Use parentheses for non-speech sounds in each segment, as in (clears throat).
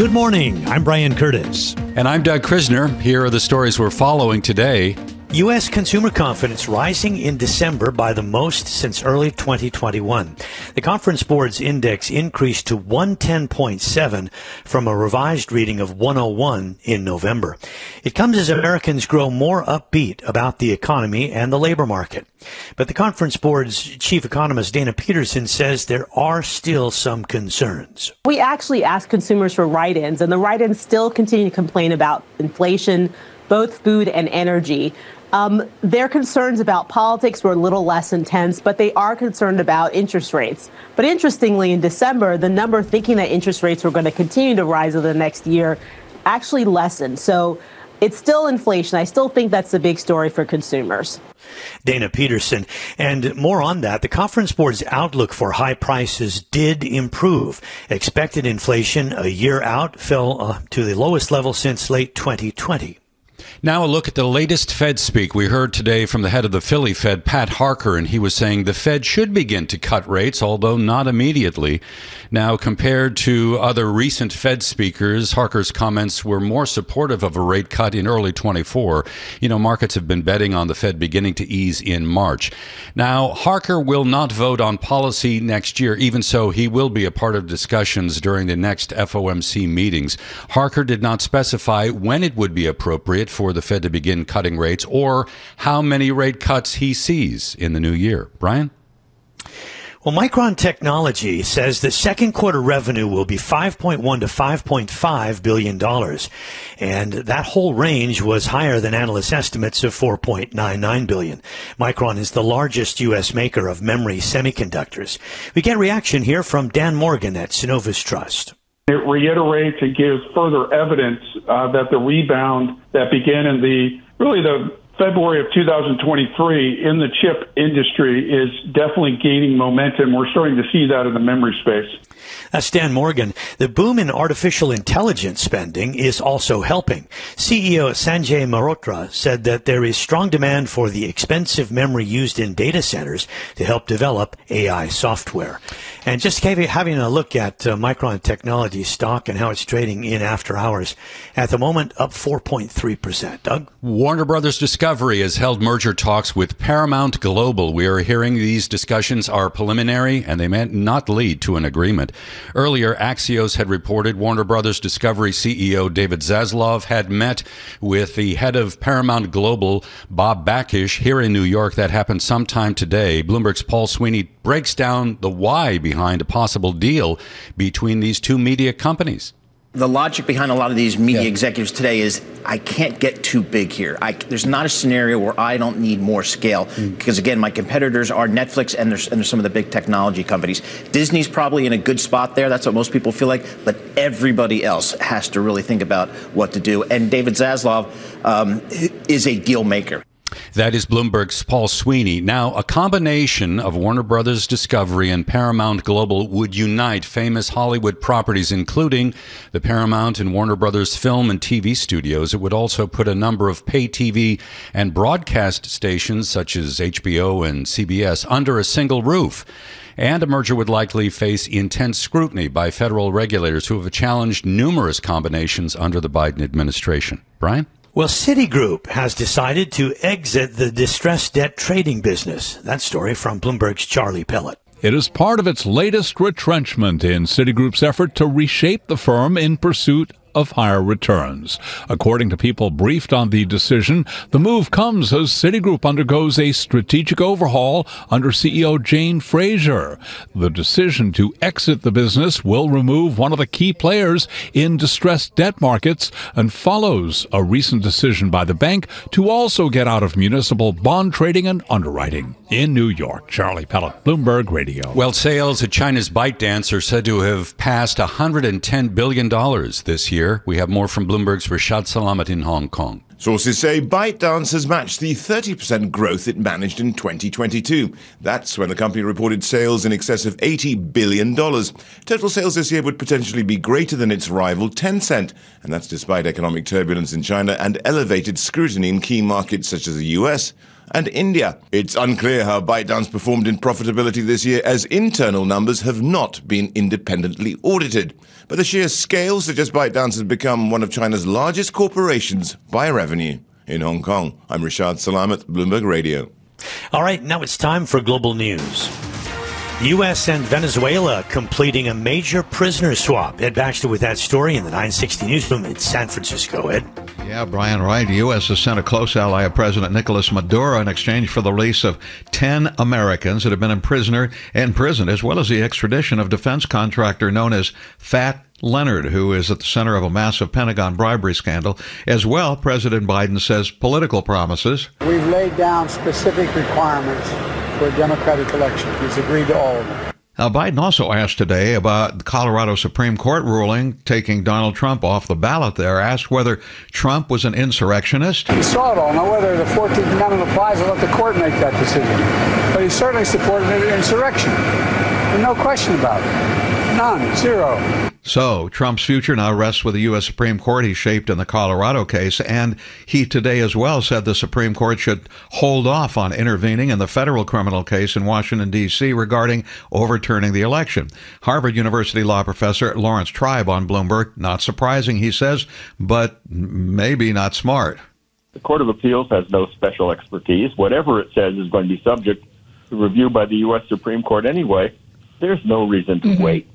Good morning. I'm Brian Curtis. And I'm Doug Krisner. Here are the stories we're following today. U.S. consumer confidence rising in December by the most since early 2021. The Conference Board's index increased to 110.7 from a revised reading of 101 in November. It comes as Americans grow more upbeat about the economy and the labor market. But the Conference Board's chief economist Dana Peterson says there are still some concerns. We actually asked consumers for write-ins, and the write-ins still continue to complain about inflation, both food and energy. Um, their concerns about politics were a little less intense, but they are concerned about interest rates. But interestingly, in December, the number thinking that interest rates were going to continue to rise over the next year actually lessened. So it's still inflation. I still think that's the big story for consumers. Dana Peterson. And more on that, the Conference Board's outlook for high prices did improve. Expected inflation a year out fell uh, to the lowest level since late 2020. Now, a look at the latest Fed speak. We heard today from the head of the Philly Fed, Pat Harker, and he was saying the Fed should begin to cut rates, although not immediately. Now, compared to other recent Fed speakers, Harker's comments were more supportive of a rate cut in early 24. You know, markets have been betting on the Fed beginning to ease in March. Now, Harker will not vote on policy next year. Even so, he will be a part of discussions during the next FOMC meetings. Harker did not specify when it would be appropriate for for the Fed to begin cutting rates or how many rate cuts he sees in the new year. Brian? Well, Micron Technology says the second quarter revenue will be 5.1 to 5.5 billion dollars, and that whole range was higher than analyst estimates of 4.99 billion. Micron is the largest U.S. maker of memory semiconductors. We get reaction here from Dan Morgan at Synovus Trust. It reiterates and gives further evidence uh, that the rebound that began in the really the February of 2023 in the chip industry is definitely gaining momentum. We're starting to see that in the memory space. That's Dan Morgan. The boom in artificial intelligence spending is also helping. CEO Sanjay Mehrotra said that there is strong demand for the expensive memory used in data centers to help develop AI software. And just having a look at uh, Micron Technology stock and how it's trading in after hours, at the moment up 4.3%. Doug? Warner Brothers Discovery has held merger talks with Paramount Global. We are hearing these discussions are preliminary and they may not lead to an agreement. Earlier, Axios had reported Warner Brothers Discovery CEO David Zaslav had met with the head of Paramount Global, Bob Bakish, here in New York. That happened sometime today. Bloomberg's Paul Sweeney breaks down the why behind a possible deal between these two media companies the logic behind a lot of these media yeah. executives today is I can't get too big here. I, there's not a scenario where I don't need more scale mm. because again, my competitors are Netflix and there's, and there's some of the big technology companies. Disney's probably in a good spot there. That's what most people feel like, but everybody else has to really think about what to do. And David Zaslav um, is a deal maker. That is Bloomberg's Paul Sweeney. Now, a combination of Warner Brothers Discovery and Paramount Global would unite famous Hollywood properties, including the Paramount and Warner Brothers film and TV studios. It would also put a number of pay TV and broadcast stations, such as HBO and CBS, under a single roof. And a merger would likely face intense scrutiny by federal regulators who have challenged numerous combinations under the Biden administration. Brian? Well, Citigroup has decided to exit the distressed debt trading business. That story from Bloomberg's Charlie Pellet. It is part of its latest retrenchment in Citigroup's effort to reshape the firm in pursuit of higher returns. According to people briefed on the decision, the move comes as Citigroup undergoes a strategic overhaul under CEO Jane Fraser. The decision to exit the business will remove one of the key players in distressed debt markets and follows a recent decision by the bank to also get out of municipal bond trading and underwriting. In New York, Charlie Pellet, Bloomberg Radio. Well, sales at China's ByteDance are said to have passed $110 billion this year. We have more from Bloomberg's Rashad Salamat in Hong Kong. Sources say ByteDance has matched the 30% growth it managed in 2022. That's when the company reported sales in excess of $80 billion. Total sales this year would potentially be greater than its rival Tencent, and that's despite economic turbulence in China and elevated scrutiny in key markets such as the US and India. It's unclear how ByteDance performed in profitability this year as internal numbers have not been independently audited. But the sheer scale suggests ByteDance has become one of China's largest corporations by revenue. In Hong Kong, I'm Rashad Salamat, Bloomberg Radio. All right, now it's time for global news. U.S. and Venezuela completing a major prisoner swap. Ed Baxter with that story in the 960 newsroom in San Francisco. Ed. Yeah, Brian Wright. The U.S. has sent a close ally of President Nicolas Maduro in exchange for the release of 10 Americans that have been imprisoned, imprisoned, as well as the extradition of defense contractor known as Fat Leonard, who is at the center of a massive Pentagon bribery scandal. As well, President Biden says political promises. We've laid down specific requirements for a democratic election. He's agreed to all of them. Now, Biden also asked today about the Colorado Supreme Court ruling taking Donald Trump off the ballot there, asked whether Trump was an insurrectionist. He saw it all. Now, whether the 14th Amendment applies, I'll let the court make that decision. But he certainly supported an insurrection. No question about it. None. Zero. So, Trump's future now rests with the U.S. Supreme Court he shaped in the Colorado case, and he today as well said the Supreme Court should hold off on intervening in the federal criminal case in Washington, D.C. regarding overturning the election. Harvard University law professor Laurence Tribe on Bloomberg, not surprising, he says, but maybe not smart. The Court of Appeals has no special expertise. Whatever it says is going to be subject to review by the U.S. Supreme Court anyway. There's no reason to mm-hmm. wait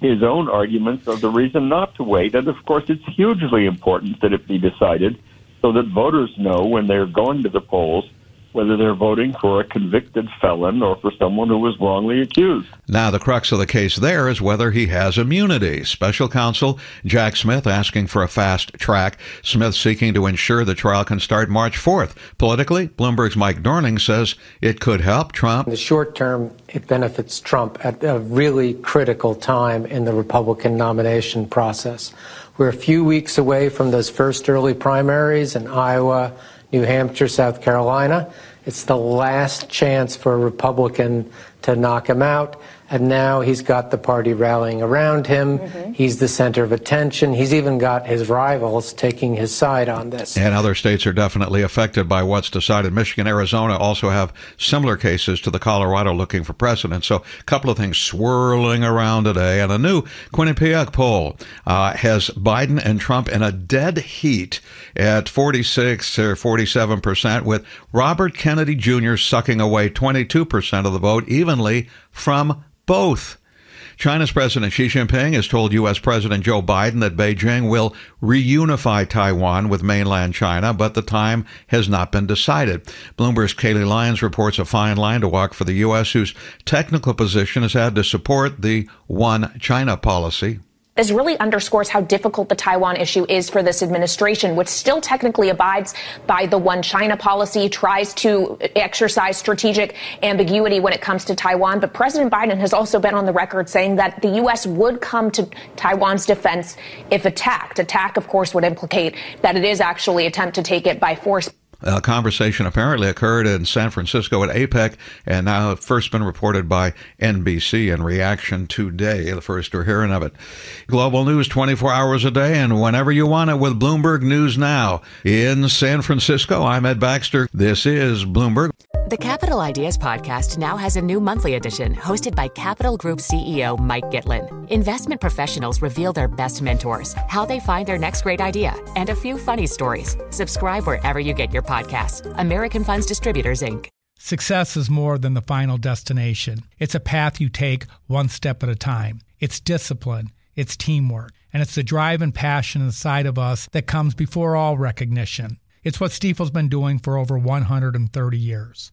his own arguments of the reason not to wait. And of course, it's hugely important that it be decided so that voters know when they're going to the polls whether they're voting for a convicted felon or for someone who was wrongly accused. Now, the crux of the case there is whether he has immunity. Special counsel Jack Smith asking for a fast track. Smith seeking to ensure the trial can start March 4th. Politically, Bloomberg's Mike Dorning says it could help Trump. In the short term, it benefits Trump at a really critical time in the Republican nomination process. We're a few weeks away from those first early primaries in Iowa, New Hampshire, South Carolina. It's the last chance for a Republican to knock him out. And now he's got the party rallying around him. Mm-hmm. He's the center of attention. He's even got his rivals taking his side on this. And other states are definitely affected by what's decided. Michigan, Arizona also have similar cases to the Colorado looking for precedent. So a couple of things swirling around today. And a new Quinnipiac poll uh, has Biden and Trump in a dead heat at 46 or 47 percent, with Robert Kennedy Jr. sucking away 22 percent of the vote evenly from both. China's President Xi Jinping has told U.S. President Joe Biden that Beijing will reunify Taiwan with mainland China, but the time has not been decided. Bloomberg's Kailey Leinz reports a fine line to walk for the U.S., whose technical position has had to support the One China policy. This really underscores how difficult the Taiwan issue is for this administration, which still technically abides by the one China policy, tries to exercise strategic ambiguity when it comes to Taiwan. But President Biden has also been on the record saying that the U.S. would come to Taiwan's defense if attacked. Attack, of course, would implicate that it is actually attempt to take it by force. A conversation apparently occurred in San Francisco at APEC and now first been reported by NBC in reaction today, the first we're hearing of it. Global news 24 hours a day and whenever you want it with Bloomberg News Now. In San Francisco, I'm Ed Baxter. This is Bloomberg. The Capital Ideas Podcast now has a new monthly edition hosted by Capital Group CEO Mike Gitlin. Investment professionals reveal their best mentors, how they find their next great idea, and a few funny stories. Subscribe wherever you get your podcasts. American Funds Distributors, Inc. Success is more than the final destination, it's a path you take one step at a time. It's discipline, it's teamwork And it's the drive and passion inside of us that comes before all recognition. It's what Stifel's been doing for over 130 years.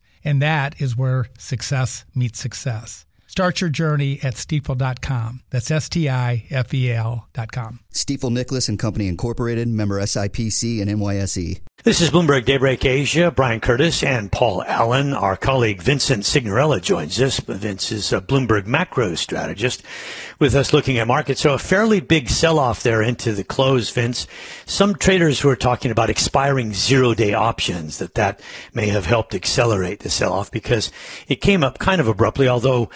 And that is where success meets success. Start your journey at stifel.com. That's S T I F E L.com. Stifel Nicolaus and Company Incorporated, member SIPC and NYSE. This is Bloomberg Daybreak Asia. Brian Curtis and Paul Allen. Our colleague Vincent Cignarella joins us. Vince is a Bloomberg macro strategist with us looking at markets. So a fairly big sell-off there into the close, Vince. Some traders were talking about expiring zero-day options, that that may have helped accelerate the sell-off because it came up kind of abruptly, although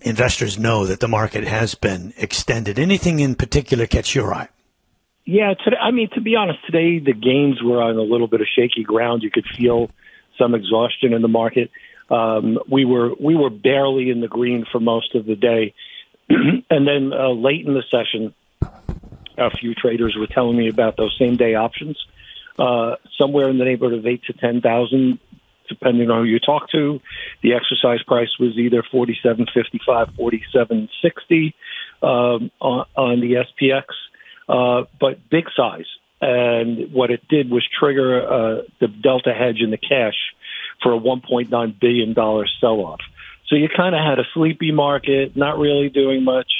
investors know that the market has been extended. Anything in particular catch your eye? Yeah, today, I mean, to be honest, today the gains were on a little bit of shaky ground. You could feel some exhaustion in the market. Um, we were we were barely in the green for most of the day, (clears throat) and then uh, late in the session, a few traders were telling me about those same day options, uh, somewhere in the neighborhood of eight to ten thousand, depending on who you talk to. The exercise price was either forty seven fifty five, forty seven sixty um, on, on the SPX uh, but big size. And what it did was trigger uh, the delta hedge in the cash for a $1.9 billion sell off. So you kind of had a sleepy market, not really doing much.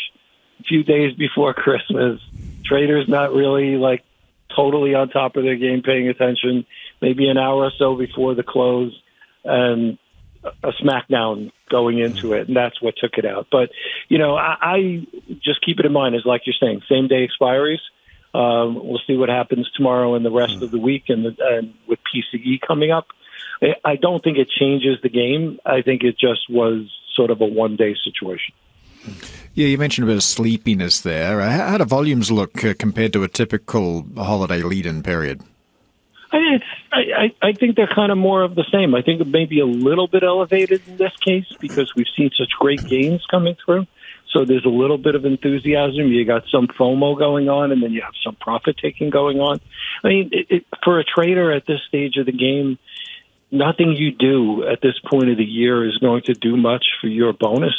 A few days before (laughs) Christmas, traders not really like totally on top of their game, paying attention. Maybe an hour or so before the close, and a smackdown going into it, and that's what took it out. But you know, I, I just keep it in mind, is like you're saying, same day expiries. Um, we'll see what happens tomorrow and the rest of the week, and, the, and with PCE coming up. I don't think it changes the game. I think it just was sort of a one day situation. Yeah, you mentioned a bit of sleepiness there. How do volumes look uh, compared to a typical holiday lead in period? I, I, I think they're kind of more of the same. I think it may be a little bit elevated in this case because we've seen such great gains coming through. So there's a little bit of enthusiasm. You got some FOMO going on, and then you have some profit taking going on. I mean, it, it, for a trader at this stage of the game, nothing you do at this point of the year is going to do much for your bonus.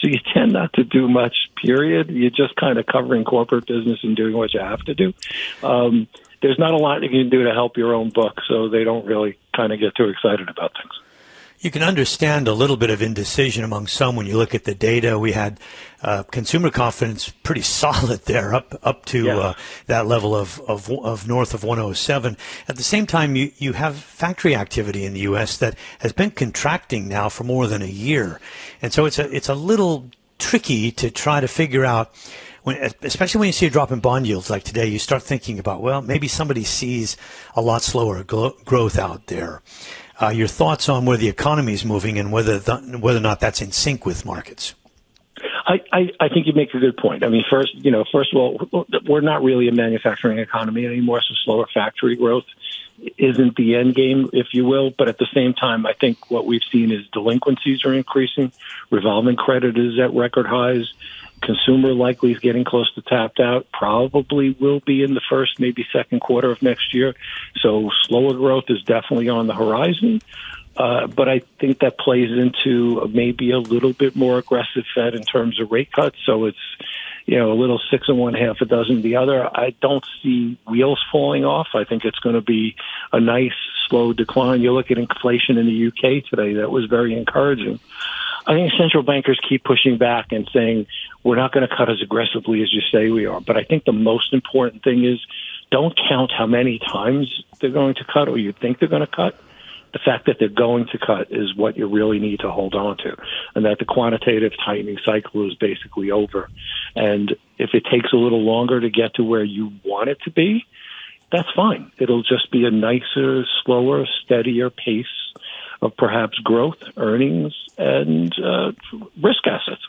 So you (laughs) tend not to do much, period. You're just kind of covering corporate business and doing what you have to do. Um, there's not a lot you can do to help your own book, so they don't really kind of get too excited about things. You can understand a little bit of indecision among some when you look at the data. We had uh, consumer confidence pretty (laughs) solid there, up up to yeah. uh, that level of, of, of north of 107. At the same time, you you have factory activity in the U.S. that has been contracting now for more than a year, and so it's a it's a little tricky to try to figure out when, especially when you see a drop in bond yields like today, you start thinking about, well, maybe somebody sees a lot slower growth out there. Uh, your thoughts on where the economy is moving and whether the, whether or not that's in sync with markets. I, I, I think you make a good point. I mean, first, you know, first of all, we're not really a manufacturing economy anymore, so slower factory growth isn't the end game, if you will. But at the same time, I think what we've seen is delinquencies are increasing, revolving credit is at record highs, Consumer likely is getting close to tapped out. Probably will be in the first, maybe second quarter of next year. So slower growth is definitely on the horizon. Uh, but I think that plays into maybe a little bit more aggressive Fed in terms of rate cuts. So it's, you know, a little six and one, half a dozen the other. I don't see wheels falling off. I think it's going to be a nice slow decline. You look at inflation in the UK today; that was very encouraging. I think central bankers keep pushing back and saying we're not going to cut as aggressively as you say we are. But I think the most important thing is don't count how many times they're going to cut or you think they're going to cut. The fact that they're going to cut is what you really need to hold on to, and that the quantitative tightening cycle is basically over. And if it takes a little longer to get to where you want it to be, that's fine. It'll just be a nicer, slower, steadier pace of perhaps growth, earnings, and uh, risk assets.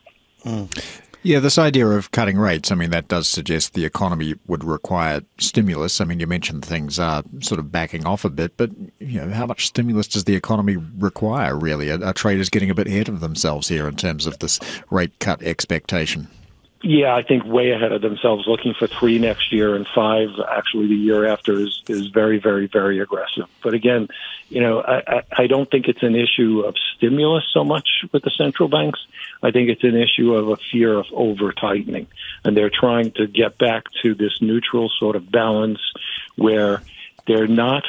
Mm. Yeah, this idea of cutting rates, I mean, that does suggest the economy would require stimulus. I mean, you mentioned things are sort of backing off a bit, but you know, how much stimulus does the economy require, really? Are, are traders getting a bit ahead of themselves here in terms of this rate cut expectation? Yeah, I think way ahead of themselves. Looking for three next year and five actually the year after is is very, very, very aggressive. But again, you know, I, I don't think it's an issue of stimulus so much with the central banks. I think it's an issue of a fear of over tightening, and they're trying to get back to this neutral sort of balance where they're not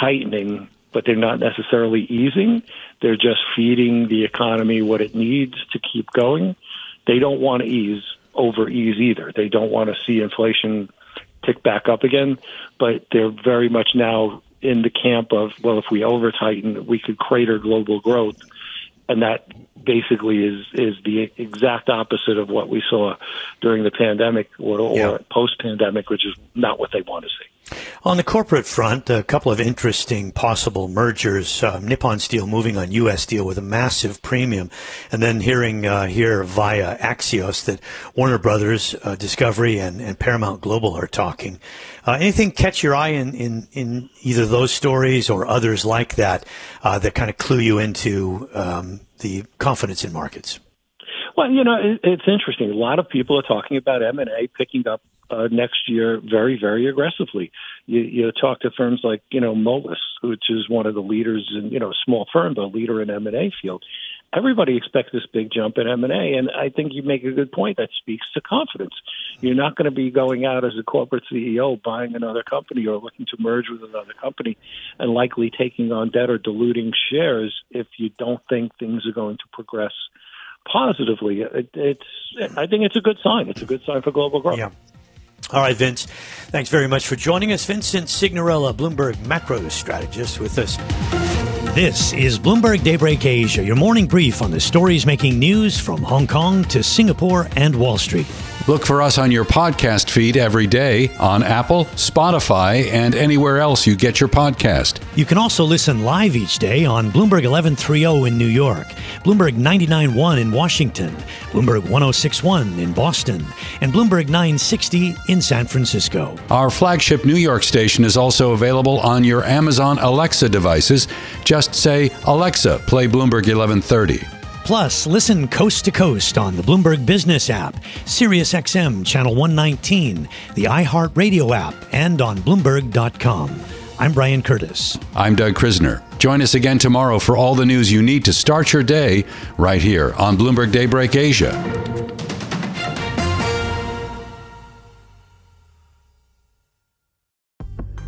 tightening, but they're not necessarily easing. They're just feeding the economy what it needs to keep going. They don't want to ease over ease either. They don't want to see inflation tick back up again, but they're very much now in the camp of, well, if we over tighten, we could crater global growth. And that basically is, is the exact opposite of what we saw during the pandemic or, or Yeah. post pandemic, which is not what they want to see. On the corporate front, a couple of interesting possible mergers. Uh, Nippon Steel moving on U.S. Steel with a massive premium, and then hearing uh, here via Axios that Warner Brothers, uh, Discovery, and, and Paramount Global are talking. Uh, anything catch your eye in, in, in either those stories or others like that uh, that kind of clue you into um, the confidence in markets? Well, you know, it, it's interesting. A lot of people are talking about M and A picking up uh, next year very, very aggressively. You, you talk to firms like you know Moelis, which is one of the leaders in you know small firm, but a leader in M and A field. Everybody expects this big jump in M and A, and I think you make a good point. That speaks to confidence. You're not going to be going out as a corporate CEO buying another company or looking to merge with another company, and likely taking on debt or diluting shares if you don't think things are going to progress positively. It, it's I think it's a good sign. It's a good sign for global growth. Yeah. All right, Vince. Thanks very much for joining us. Vincent Cignarella, Bloomberg macro strategist, with us. This is Bloomberg Daybreak Asia, your morning brief on the stories making news from Hong Kong to Singapore and Wall Street. Look for us on your podcast feed every day on Apple, Spotify, and anywhere else you get your podcast. You can also listen live each day on Bloomberg 1130 in New York, Bloomberg 991 in Washington, Bloomberg 1061 in Boston, and Bloomberg 960 in San Francisco. Our flagship New York station is also available on your Amazon Alexa devices. Just say, Alexa, play Bloomberg 1130. Plus, listen coast to coast on the Bloomberg Business app, SiriusXM Channel 119, the iHeartRadio app, and on Bloomberg.com. I'm Brian Curtis. I'm Doug Krisner. Join us again tomorrow for all the news you need to start your day right here on Bloomberg Daybreak Asia.